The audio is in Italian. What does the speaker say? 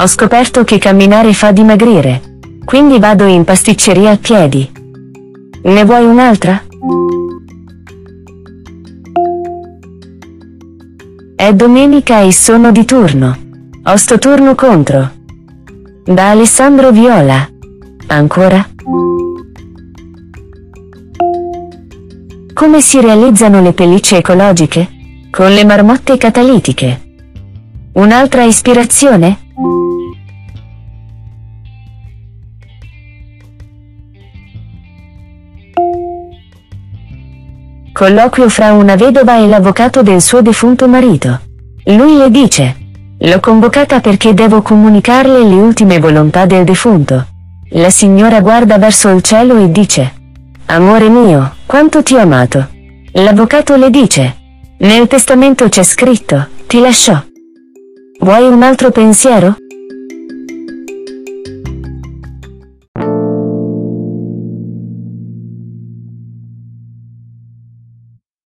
Ho scoperto che camminare fa dimagrire. Quindi vado in pasticceria a piedi. Ne vuoi un'altra? È domenica e sono di turno. Ho sto turno contro. Da Alessandro Viola. Ancora? Come si realizzano le pellicce ecologiche? Con le marmotte catalitiche. Un'altra ispirazione? Colloquio fra una vedova e l'avvocato del suo defunto marito. Lui le dice. L'ho convocata perché devo comunicarle le ultime volontà del defunto. La signora guarda verso il cielo e dice. Amore mio, quanto ti ho amato. L'avvocato le dice. Nel testamento c'è scritto, ti lasciò. Vuoi un altro pensiero?